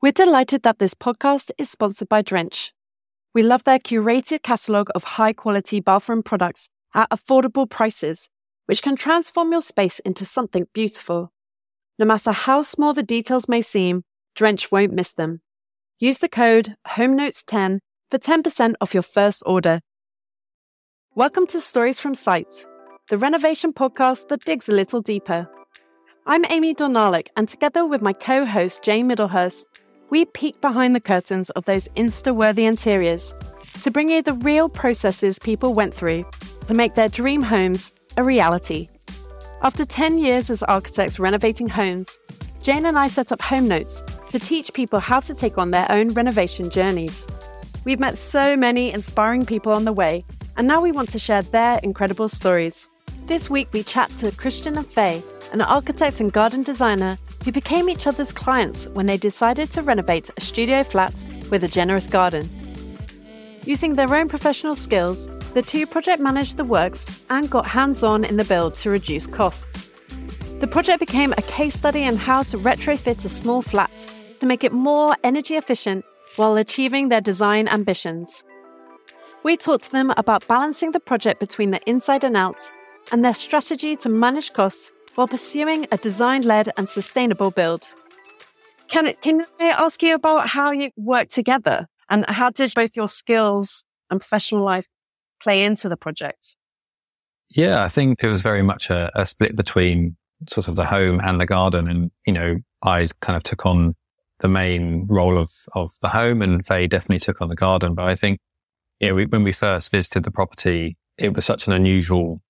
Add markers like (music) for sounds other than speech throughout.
We're delighted that this podcast is sponsored by Drench. We love their curated catalogue of high quality bathroom products at affordable prices, which can transform your space into something beautiful. No matter how small the details may seem, Drench won't miss them. Use the code HOMENOTES10 for 10% off your first order. Welcome to Stories from Site, the renovation podcast that digs a little deeper. I'm Amy Donalik, and together with my co host Jane Middlehurst, we peek behind the curtains of those Insta worthy interiors to bring you the real processes people went through to make their dream homes a reality. After 10 years as architects renovating homes, Jane and I set up Home Notes to teach people how to take on their own renovation journeys. We've met so many inspiring people on the way, and now we want to share their incredible stories. This week, we chat to Christian and Faye, an architect and garden designer who became each other's clients when they decided to renovate a studio flat with a generous garden. Using their own professional skills, the two project managed the works and got hands on in the build to reduce costs. The project became a case study on how to retrofit a small flat to make it more energy efficient while achieving their design ambitions. We talked to them about balancing the project between the inside and out and their strategy to manage costs while pursuing a design led and sustainable build. Can, can I ask you about how you work together and how did both your skills and professional life play into the project? Yeah, I think it was very much a, a split between sort of the home and the garden. And, you know, I kind of took on the main role of, of the home and Faye definitely took on the garden. But I think, you know, we, when we first visited the property, it was such an unusual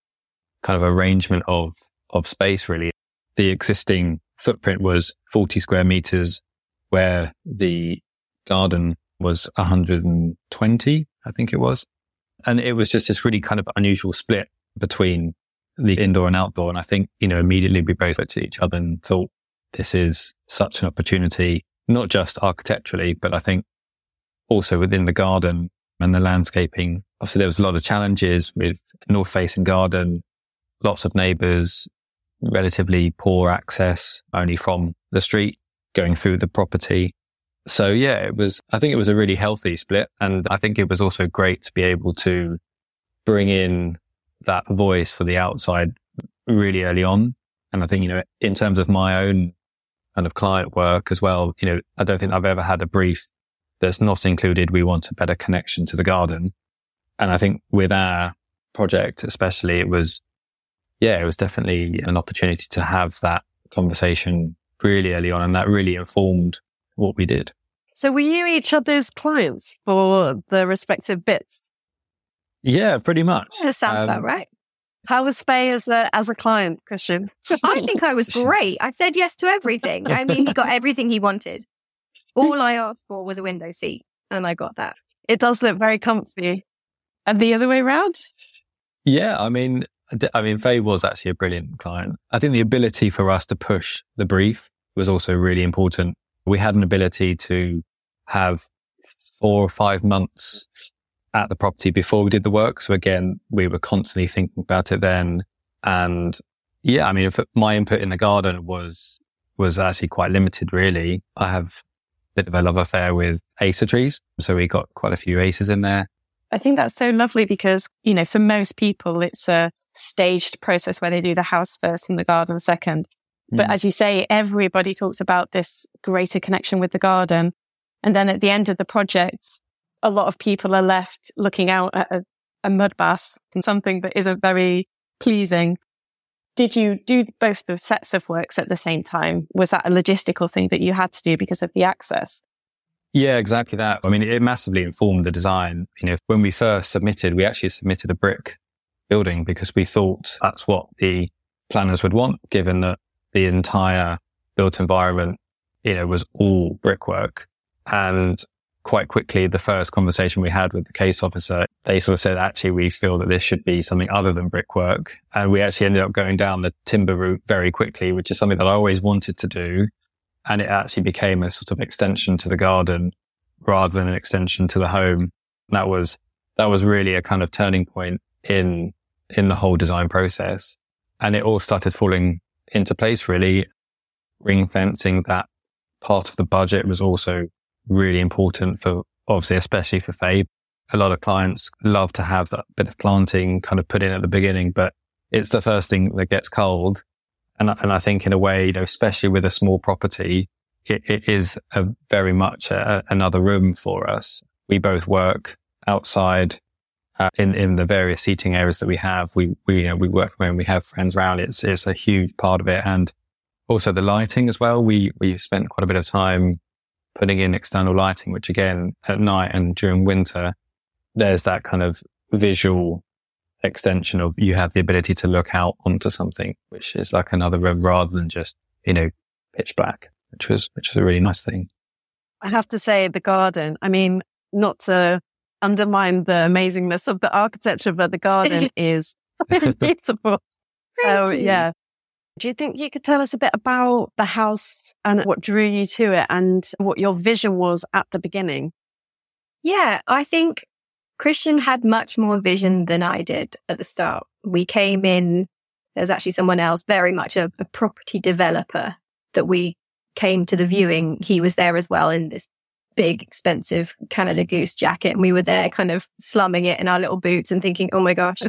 kind of arrangement of of space, really. The existing footprint was 40 square meters where the garden was 120, I think it was. And it was just this really kind of unusual split between the indoor and outdoor. And I think, you know, immediately we both looked at each other and thought this is such an opportunity, not just architecturally, but I think also within the garden and the landscaping. Obviously, there was a lot of challenges with north facing garden, lots of neighbors, relatively poor access only from the street going through the property. So yeah, it was, I think it was a really healthy split. And I think it was also great to be able to bring in that voice for the outside really early on. And I think, you know, in terms of my own kind of client work as well, you know, I don't think I've ever had a brief that's not included. We want a better connection to the garden. And I think with our project, especially, it was yeah, it was definitely an opportunity to have that conversation really early on. And that really informed what we did. So were you each other's clients for the respective bits? Yeah, pretty much. Yeah, sounds um, about right. How was Faye as a as a client, Christian? I think I was (laughs) great. I said yes to everything. I mean, he got everything he wanted. All I asked for was a window seat, and I got that. It does look very comfy. And the other way around? Yeah, I mean, I mean, Faye was actually a brilliant client. I think the ability for us to push the brief was also really important. We had an ability to have four or five months at the property before we did the work. So again, we were constantly thinking about it then. And yeah, I mean, my input in the garden was, was actually quite limited, really. I have a bit of a love affair with acer trees. So we got quite a few acers in there. I think that's so lovely because, you know, for most people, it's a, staged process where they do the house first and the garden second. But mm. as you say, everybody talks about this greater connection with the garden. And then at the end of the project, a lot of people are left looking out at a, a mud bath and something that isn't very pleasing. Did you do both the sets of works at the same time? Was that a logistical thing that you had to do because of the access? Yeah, exactly that. I mean, it massively informed the design. You know, when we first submitted, we actually submitted a brick building because we thought that's what the planners would want, given that the entire built environment, you know, was all brickwork. And quite quickly, the first conversation we had with the case officer, they sort of said, actually, we feel that this should be something other than brickwork. And we actually ended up going down the timber route very quickly, which is something that I always wanted to do. And it actually became a sort of extension to the garden rather than an extension to the home. That was, that was really a kind of turning point in in the whole design process. And it all started falling into place really, ring fencing that part of the budget was also really important for obviously, especially for Faye. A lot of clients love to have that bit of planting kind of put in at the beginning, but it's the first thing that gets cold. And, and I think in a way, you know, especially with a small property, it, it is a very much a, another room for us. We both work outside uh, in in the various seating areas that we have. We we you know, we work when we have friends around. It's it's a huge part of it, and also the lighting as well. We we spent quite a bit of time putting in external lighting, which again at night and during winter, there's that kind of visual extension of you have the ability to look out onto something, which is like another room rather than just you know pitch black, which was which was a really nice thing. I have to say the garden. I mean, not to undermine the amazingness of the architecture, but the garden (laughs) is (laughs) beautiful. Oh, yeah. Do you think you could tell us a bit about the house and what drew you to it and what your vision was at the beginning? Yeah, I think Christian had much more vision than I did at the start. We came in, there was actually someone else, very much a, a property developer that we came to the viewing. He was there as well in this big, expensive Canada Goose jacket. And we were there kind of slumming it in our little boots and thinking, oh my gosh,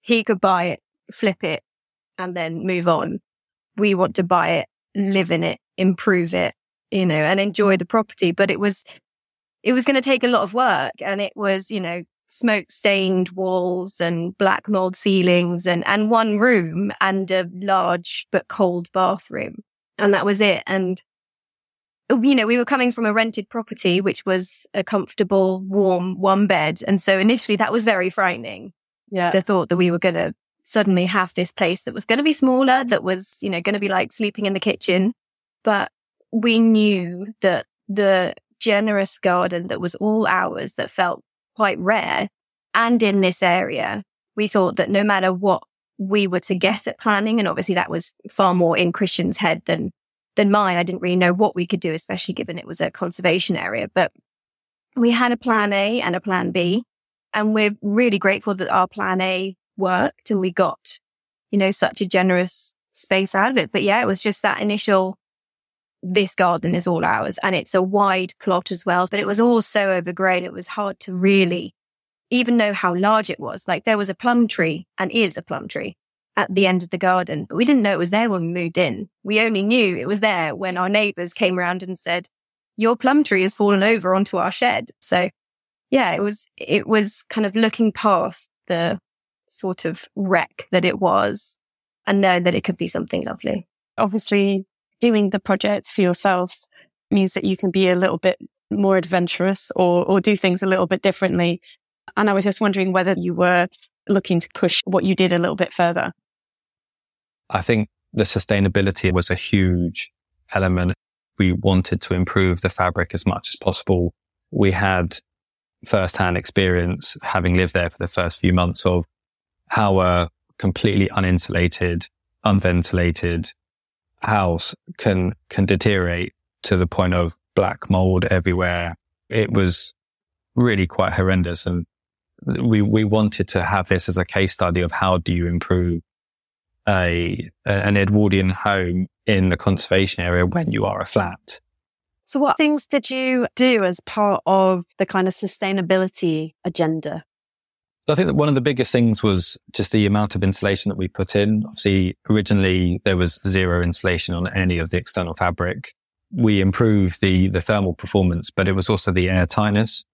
he could buy it, flip it, and then move on. We want to buy it, live in it, improve it, you know, and enjoy the property. But it was, it was going to take a lot of work and it was, you know, smoke stained walls and black mold ceilings and, and one room and a large but cold bathroom. And that was it. And Uh, you know, we were coming from a rented property, which was a comfortable, warm one bed. And so initially that was very frightening. Yeah. The thought that we were going to suddenly have this place that was going to be smaller, that was, you know, going to be like sleeping in the kitchen. But we knew that the generous garden that was all ours that felt quite rare and in this area, we thought that no matter what we were to get at planning, and obviously that was far more in Christian's head than than mine. I didn't really know what we could do, especially given it was a conservation area. But we had a plan A and a plan B. And we're really grateful that our plan A worked and we got, you know, such a generous space out of it. But yeah, it was just that initial, this garden is all ours and it's a wide plot as well. But it was all so overgrown. It was hard to really even know how large it was. Like there was a plum tree and is a plum tree at the end of the garden, but we didn't know it was there when we moved in. We only knew it was there when our neighbors came around and said, your plum tree has fallen over onto our shed. So yeah, it was, it was kind of looking past the sort of wreck that it was and knowing that it could be something lovely. Obviously doing the project for yourselves means that you can be a little bit more adventurous or, or do things a little bit differently. And I was just wondering whether you were looking to push what you did a little bit further. I think the sustainability was a huge element. We wanted to improve the fabric as much as possible. We had firsthand experience having lived there for the first few months of how a completely uninsulated, unventilated house can, can deteriorate to the point of black mold everywhere. It was really quite horrendous. And we, we wanted to have this as a case study of how do you improve a an Edwardian home in a conservation area when you are a flat. So what things did you do as part of the kind of sustainability agenda? I think that one of the biggest things was just the amount of insulation that we put in. Obviously, originally there was zero insulation on any of the external fabric. We improved the, the thermal performance, but it was also the air tightness.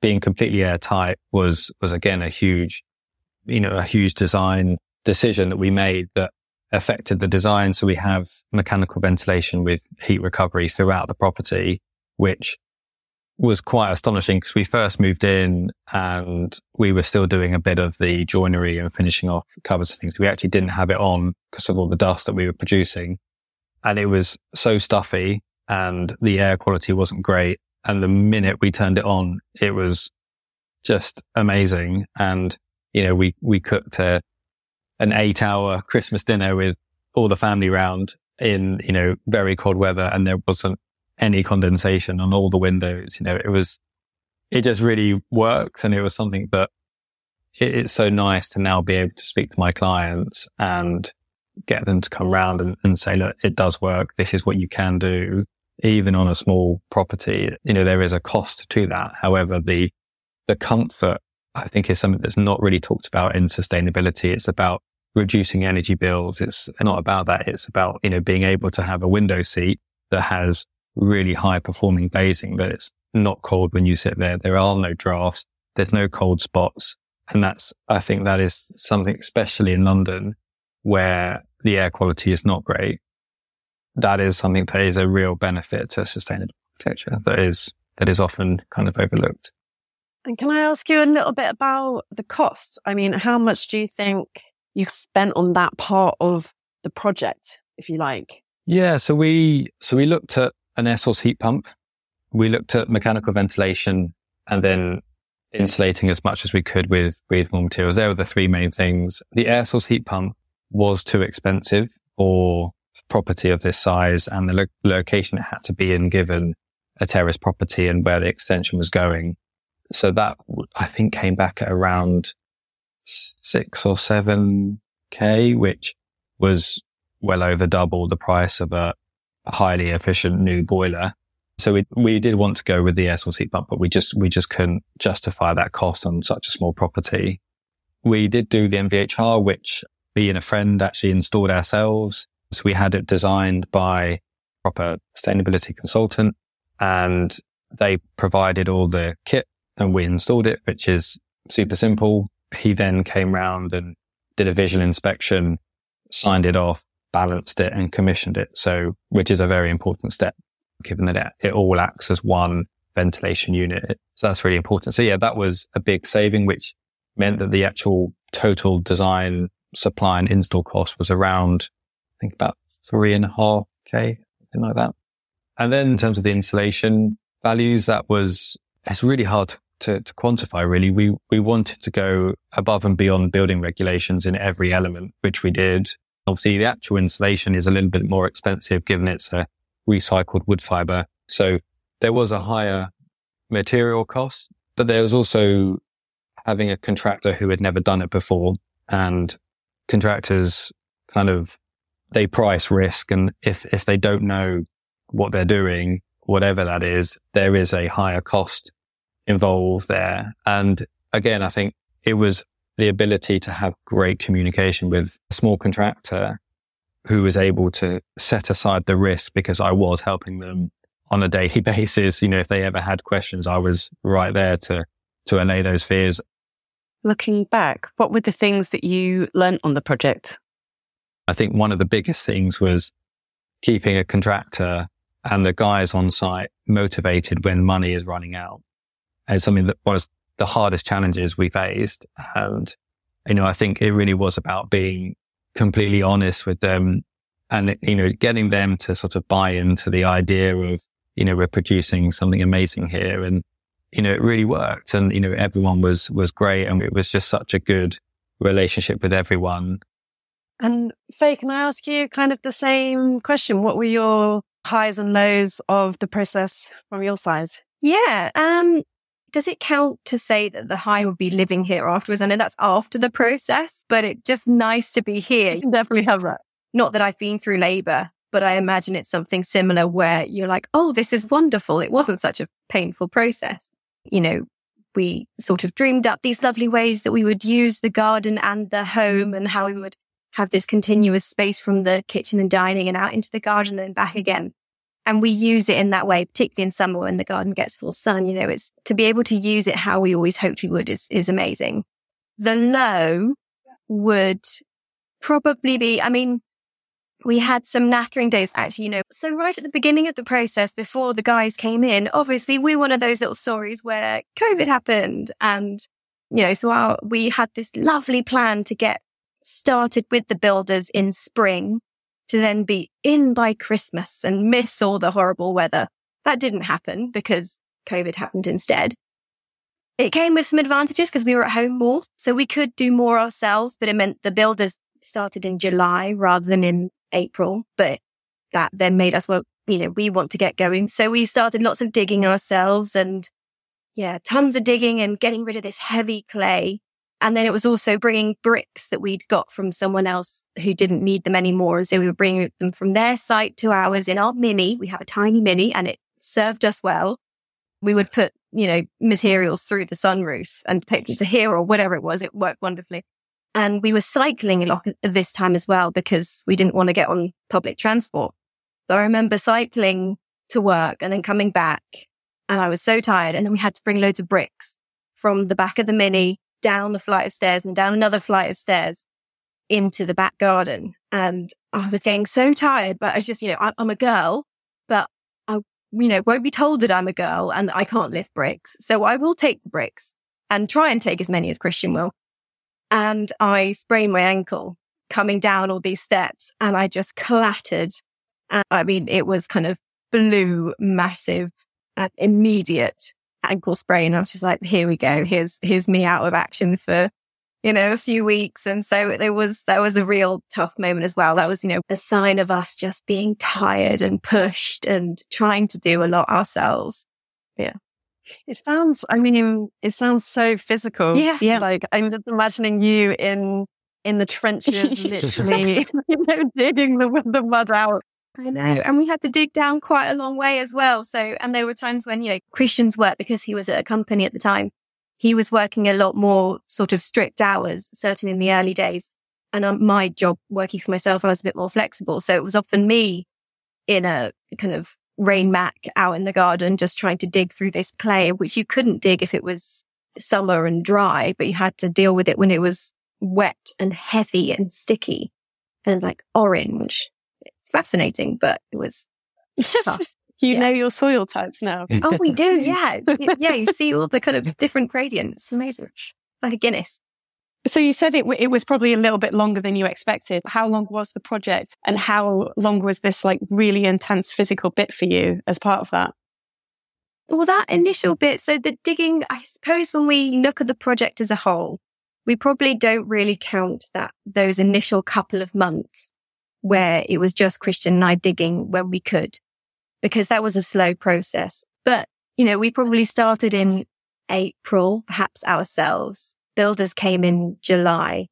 Being completely airtight was, was again a huge, you know, a huge design decision that we made that affected the design. So we have mechanical ventilation with heat recovery throughout the property, which was quite astonishing because we first moved in and we were still doing a bit of the joinery and finishing off covers and things. We actually didn't have it on because of all the dust that we were producing. And it was so stuffy and the air quality wasn't great. And the minute we turned it on, it was just amazing. And, you know, we, we cooked a an eight hour Christmas dinner with all the family round in, you know, very cold weather and there wasn't any condensation on all the windows. You know, it was, it just really worked. And it was something that it, it's so nice to now be able to speak to my clients and get them to come round and, and say, look, it does work. This is what you can do. even on a small property, you know, there is a cost to that. However, the, the comfort, I think is something that's not really talked about in sustainability. It's about reducing energy bills. It's not about that. It's about, you know, being able to have a window seat that has really high performing glazing, but it's not cold when you sit there. There are no drafts. There's no cold spots. And that's, I think that is something, especially in London, where the air quality is not great. That is something that is a real benefit to sustainable architecture that is, that is often kind of overlooked. And can I ask you a little bit about the cost? I mean, how much do you think you've spent on that part of the project, if you like? Yeah. So we, so we looked at an air source heat pump. We looked at mechanical ventilation and then insulating as much as we could with breathable materials. There were the three main things. The air source heat pump was too expensive for property of this size and the lo- location it had to be in given a terrace property and where the extension was going. So that I think came back at around six or seven K, which was well over double the price of a highly efficient new boiler. So we, we did want to go with the air source heat pump, but we just, we just couldn't justify that cost on such a small property. We did do the MVHR, which me and a friend actually installed ourselves. So we had it designed by proper sustainability consultant and they provided all the kit and we installed it, which is super simple. He then came round and did a visual inspection, signed it off, balanced it and commissioned it. So, which is a very important step given that it, it all acts as one ventilation unit. So that's really important. So yeah, that was a big saving, which meant that the actual total design, supply and install cost was around, I think about three and a half K, something like that. And then in terms of the insulation values, that was, it's really hard to, to quantify really. We, we wanted to go above and beyond building regulations in every element, which we did. Obviously the actual insulation is a little bit more expensive given it's a recycled wood fiber. So there was a higher material cost, but there was also having a contractor who had never done it before and contractors kind of, they price risk. And if, if they don't know what they're doing, whatever that is, there is a higher cost involved there. And again, I think it was the ability to have great communication with a small contractor who was able to set aside the risk because I was helping them on a daily (laughs) basis. You know, if they ever had questions, I was right there to, to allay those fears. Looking back, what were the things that you learned on the project? I think one of the biggest things was keeping a contractor and the guys on site motivated when money is running out. It's something that was the hardest challenges we faced. And, you know, I think it really was about being completely honest with them and, you know, getting them to sort of buy into the idea of, you know, we're producing something amazing here. And, you know, it really worked. And, you know, everyone was, was great. And it was just such a good relationship with everyone. And Faye, can I ask you kind of the same question? What were your highs and lows of the process from your side? Yeah. Um, does it count to say that the high would be living here afterwards? I know that's after the process, but it's just nice to be here. You definitely have that. Not that I've been through labor, but I imagine it's something similar where you're like, oh, this is wonderful. It wasn't such a painful process. You know, we sort of dreamed up these lovely ways that we would use the garden and the home and how we would have this continuous space from the kitchen and dining and out into the garden and back again and we use it in that way, particularly in summer when the garden gets full sun. You know, it's to be able to use it how we always hoped we would is, is amazing. The low would probably be, I mean, we had some knackering days actually, you know. So right at the beginning of the process, before the guys came in, obviously we're one of those little stories where COVID happened. And, you know, so our, we had this lovely plan to get started with the builders in spring to then be in by Christmas and miss all the horrible weather. That didn't happen because COVID happened instead. It came with some advantages because we were at home more. So we could do more ourselves, but it meant the builders started in July rather than in April. But that then made us, well, you know, we want to get going. So we started lots of digging ourselves and yeah, tons of digging and getting rid of this heavy clay And then it was also bringing bricks that we'd got from someone else who didn't need them anymore. And so we were bringing them from their site to ours in our mini. We have a tiny mini and it served us well. We would put, you know, materials through the sunroof and take them to here or whatever it was. It worked wonderfully. And we were cycling a lot this time as well because we didn't want to get on public transport. So I remember cycling to work and then coming back and I was so tired. And then we had to bring loads of bricks from the back of the mini down the flight of stairs and down another flight of stairs into the back garden. And I was getting so tired, but I was just, you know, I, I'm a girl, but I, you know, won't be told that I'm a girl and I can't lift bricks. So I will take the bricks and try and take as many as Christian will. And I sprained my ankle coming down all these steps and I just clattered. And I mean, it was kind of blue, massive and immediate ankle sprain. I was just like, here we go. Here's, here's me out of action for, you know, a few weeks. And so it was, that was a real tough moment as well. That was, you know, a sign of us just being tired and pushed and trying to do a lot ourselves. Yeah. It sounds, I mean, it sounds so physical. Yeah. Yeah. Like I'm just imagining you in, in the trenches, (laughs) literally, (laughs) you know, digging the, the mud out I know. And we had to dig down quite a long way as well. So, and there were times when, you know, Christian's work, because he was at a company at the time, he was working a lot more sort of strict hours, certainly in the early days. And my job working for myself, I was a bit more flexible. So it was often me in a kind of rain mac out in the garden, just trying to dig through this clay, which you couldn't dig if it was summer and dry, but you had to deal with it when it was wet and heavy and sticky and like orange fascinating, but it was (laughs) tough. you yeah. know your soil types now. oh, we do. (laughs) Yeah. yeah. You see all the kind of different gradients. Amazing. Like a Guinness. So you said it, it was probably a little bit longer than you expected. How long was the project and how long was this like really intense physical bit for you as part of that? Well, that initial bit. So the digging, I suppose when we look at the project as a whole, we probably don't really count that those initial couple of months where it was just Christian and I digging when we could, because that was a slow process. But, you know, we probably started in April, perhaps ourselves. Builders came in July,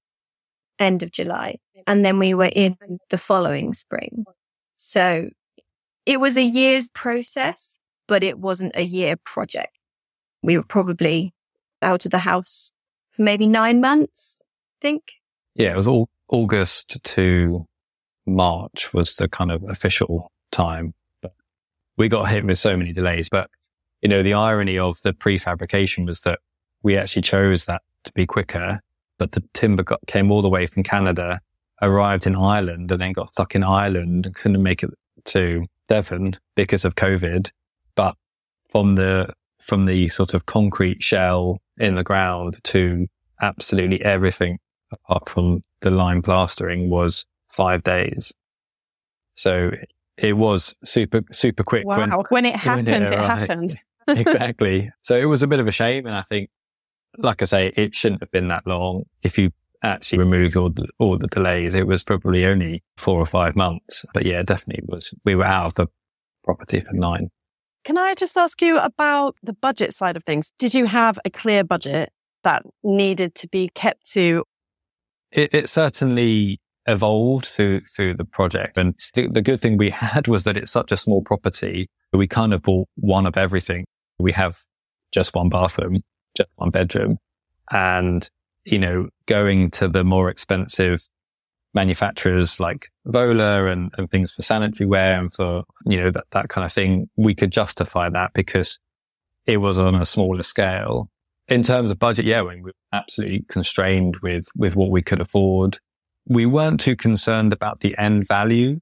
end of July, and then we were in the following spring. So it was a year's process, but it wasn't a year project. We were probably out of the house for maybe nine months, I think. Yeah, it was all August to March was the kind of official time. But we got hit with so many delays. But, you know, the irony of the prefabrication was that we actually chose that to be quicker, but the timber got, came all the way from Canada, arrived in Ireland and then got stuck in Ireland and couldn't make it to Devon because of COVID. But from the, from the sort of concrete shell in the ground to absolutely everything apart from the lime plastering was five days. So it was super, super quick. Wow. When, when it happened, when it, it happened. (laughs) exactly. So it was a bit of a shame. And I think, like I say, it shouldn't have been that long. If you actually removed all the, all the delays, it was probably only four or five months. But yeah, definitely was, we were out of the property for nine. Can I just ask you about the budget side of things? Did you have a clear budget that needed to be kept to? It, it certainly evolved through through the project. And the, good thing we had was that it's such a small property. We kind of bought one of everything. We have just one bathroom, just one bedroom, and you know, going to the more expensive manufacturers like Vola and, and things for sanitary ware and for, you know, that, that kind of thing, we could justify that because it was on a smaller scale. In terms of budget, yeah, we were absolutely constrained with, with what we could afford we weren't too concerned about the end value,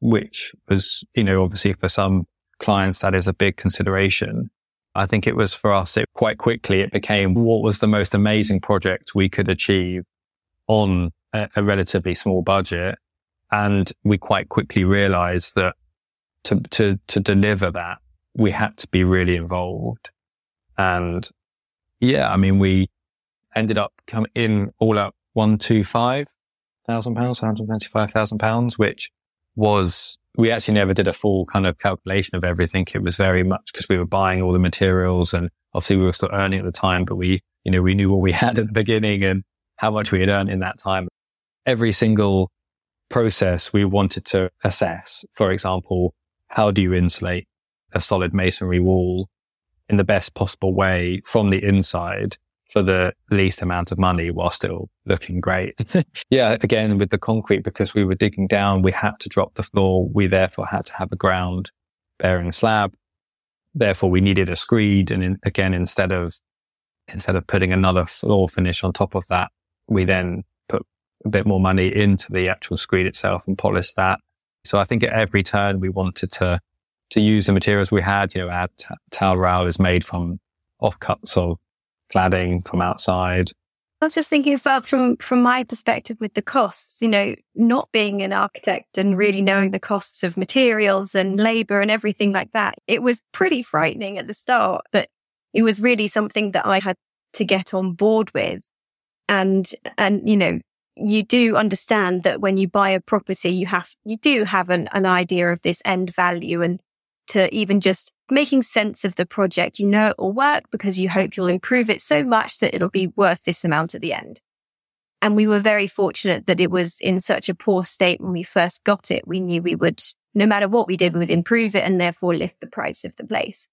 which was, you know, obviously for some clients, that is a big consideration. I think it was for us, it quite quickly, it became what was the most amazing project we could achieve on a, a relatively small budget. And we quite quickly realized that to, to, to deliver that, we had to be really involved. And yeah, I mean, we ended up coming in all up 125 thousand pounds, one hundred twenty-five thousand pounds, which was we actually never did a full kind of calculation of everything. It was very much because we were buying all the materials and obviously we were still earning at the time, but we, you know, we knew what we (laughs) had at the beginning and how much we had earned in that time. Every single process we wanted to assess, for example, how do you insulate a solid masonry wall in the best possible way from the inside for the least amount of money while still looking great. (laughs) yeah. Again, with the concrete, because we were digging down, we had to drop the floor. We therefore had to have a ground bearing slab. Therefore we needed a screed. And in, again, instead of, instead of putting another floor finish on top of that, we then put a bit more money into the actual screed itself and polished that. So I think at every turn we wanted to, to use the materials we had, you know, our t- towel rail is made from offcuts of cladding from outside. I was just thinking about from from my perspective with the costs, you know, not being an architect and really knowing the costs of materials and labor and everything like that. It was pretty frightening at the start, but it was really something that I had to get on board with. And and you know, you do understand that when you buy a property, you have you do have an, an idea of this end value and to even just making sense of the project. You know it will work because you hope you'll improve it so much that it'll be worth this amount at the end. And we were very fortunate that it was in such a poor state when we first got it. We knew we would, no matter what we did, we would improve it and therefore lift the price of the place.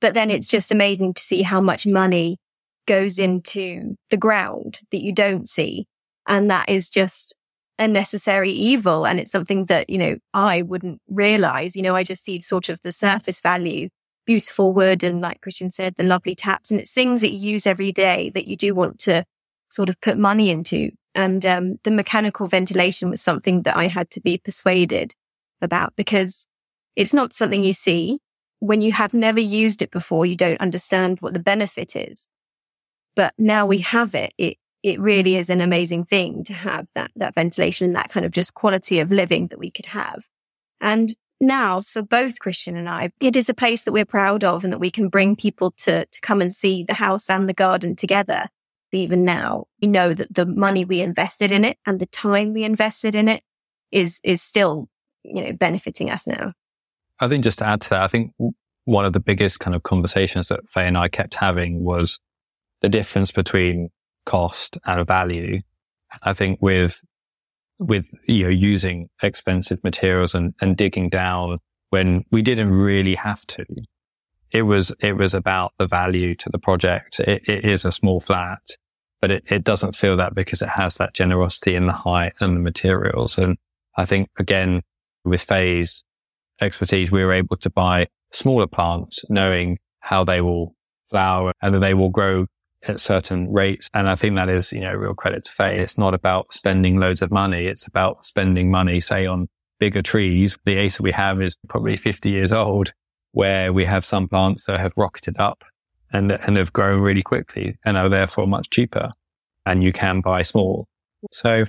But then it's just amazing to see how much money goes into the ground that you don't see. And that is just a necessary evil. And it's something that, you know, I wouldn't realize. You know, I just see sort of the surface value, beautiful wood. And like Christian said, the lovely taps. And it's things that you use every day that you do want to sort of put money into. And um, the mechanical ventilation was something that I had to be persuaded about because it's not something you see. When you have never used it before, you don't understand what the benefit is. But now we have it, it it really is an amazing thing to have that, that ventilation, that kind of just quality of living that we could have. And now for both Christian and I, it is a place that we're proud of and that we can bring people to, to come and see the house and the garden together. Even now, we know that the money we invested in it and the time we invested in it is, is still, you know, benefiting us now. I think just to add to that, I think one of the biggest kind of conversations that Faye and I kept having was the difference between cost and value. I think with, with, you know, using expensive materials and, and digging down when we didn't really have to, it was, it was about the value to the project. It, it is a small flat, but it, it doesn't feel that because it has that generosity in the height and the materials. And I think again, with Faye's expertise, we were able to buy smaller plants knowing how they will flower and that they will grow at certain rates. And I think that is, you know, real credit to Faye. It's not about spending loads of money. It's about spending money, say on bigger trees. The Acer we have is probably 50 years old where we have some plants that have rocketed up and, and have grown really quickly and are therefore much cheaper and you can buy small. So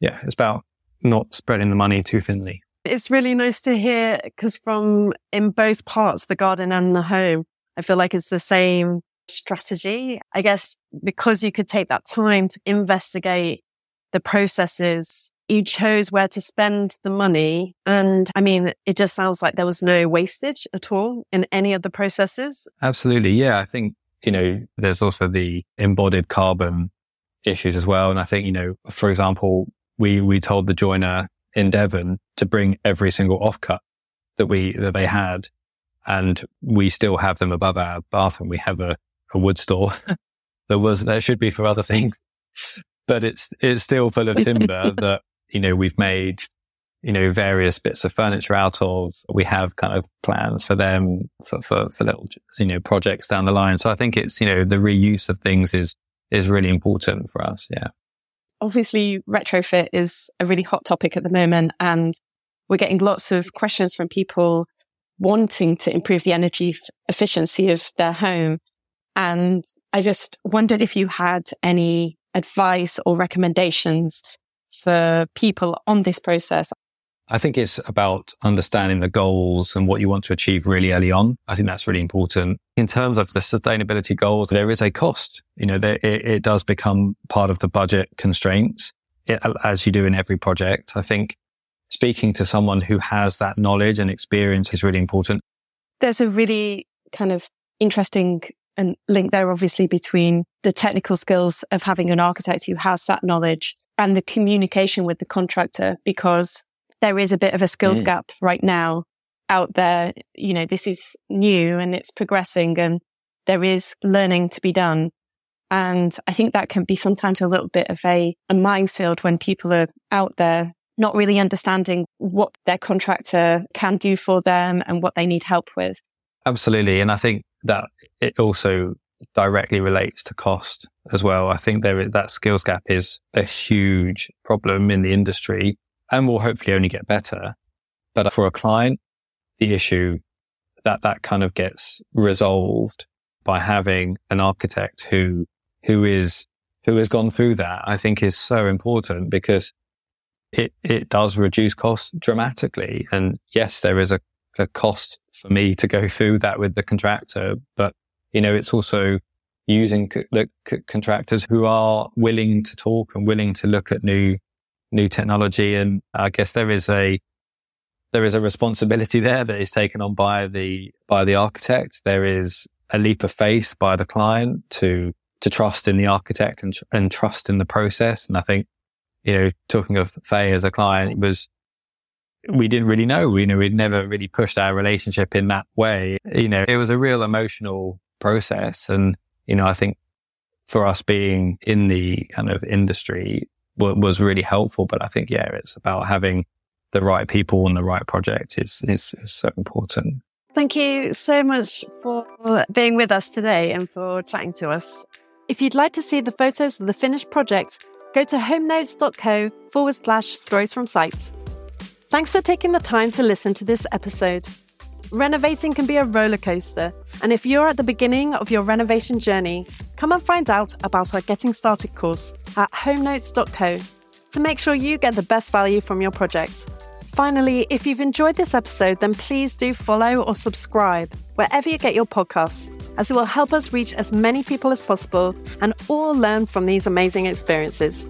yeah, it's about not spreading the money too thinly. It's really nice to hear because from in both parts, the garden and the home, I feel like it's the same strategy. I guess because you could take that time to investigate the processes, you chose where to spend the money. And I mean, it just sounds like there was no wastage at all in any of the processes. Absolutely. Yeah. I think, you know, there's also the embodied carbon issues as well. And I think, you know, for example, we, we told the joiner in Devon to bring every single offcut that we, that they had. And we still have them above our bathroom. We have a, a wood store. there was, there should be for other things, but it's, it's still full of timber (laughs) that, you know, we've made, you know, various bits of furniture out of. We have kind of plans for them for, for, for little, you know, projects down the line. So I think it's, you know, the reuse of things is, is really important for us. Yeah. Obviously retrofit is a really hot topic at the moment and we're getting lots of questions from people wanting to improve the energy f- efficiency of their home. And I just wondered if you had any advice or recommendations for people on this process. I think it's about understanding the goals and what you want to achieve really early on. I think that's really important. In terms of the sustainability goals, there is a cost. You know, there, it, it, does become part of the budget constraints, eh, it, as you do in every project. I think speaking to someone who has that knowledge and experience is really important. There's a really kind of interesting and link there obviously between the technical skills of having an architect who has that knowledge and the communication with the contractor because there is a bit of a skills mm. gap right now out there. You know, this is new and it's progressing and there is learning to be done. And I think that can be sometimes a little bit of a, a minefield when people are out there not really understanding what their contractor can do for them and what they need help with. Absolutely. And I think that it also directly relates to cost as well. I think there is, that skills gap is a huge problem in the industry and will hopefully only get better. But for a client, the issue that that kind of gets resolved by having an architect who, who is, who has gone through that, I think is so important because it, it does reduce costs dramatically. And yes, there is a, a cost for me to go through that with the contractor, but you know, it's also using c- the c- contractors who are willing to talk and willing to look at new, new technology. And I guess there is a, there is a responsibility there that is taken on by the, by the architect. There is a leap of faith by the client to, to trust in the architect and, and trust in the process. And I think, you know, talking of Faye as a client was, we didn't really know, you know, we'd never really pushed our relationship in that way. You know, it was a real emotional process. And, you know, I think for us being in the kind of industry w- was really helpful. But I think, yeah, it's about having the right people and the right project is, is, is so important. Thank you so much for being with us today and for chatting to us. If you'd like to see the photos of the finished project, go to homenotes.co forward slash stories from sites. Thanks for taking the time to listen to this episode. Renovating can be a roller coaster, and if you're at the beginning of your renovation journey, come and find out about our Getting Started course at homenotes.co to make sure you get the best value from your project. Finally, if you've enjoyed this episode, then please do follow or subscribe wherever you get your podcasts, as it will help us reach as many people as possible and all learn from these amazing experiences.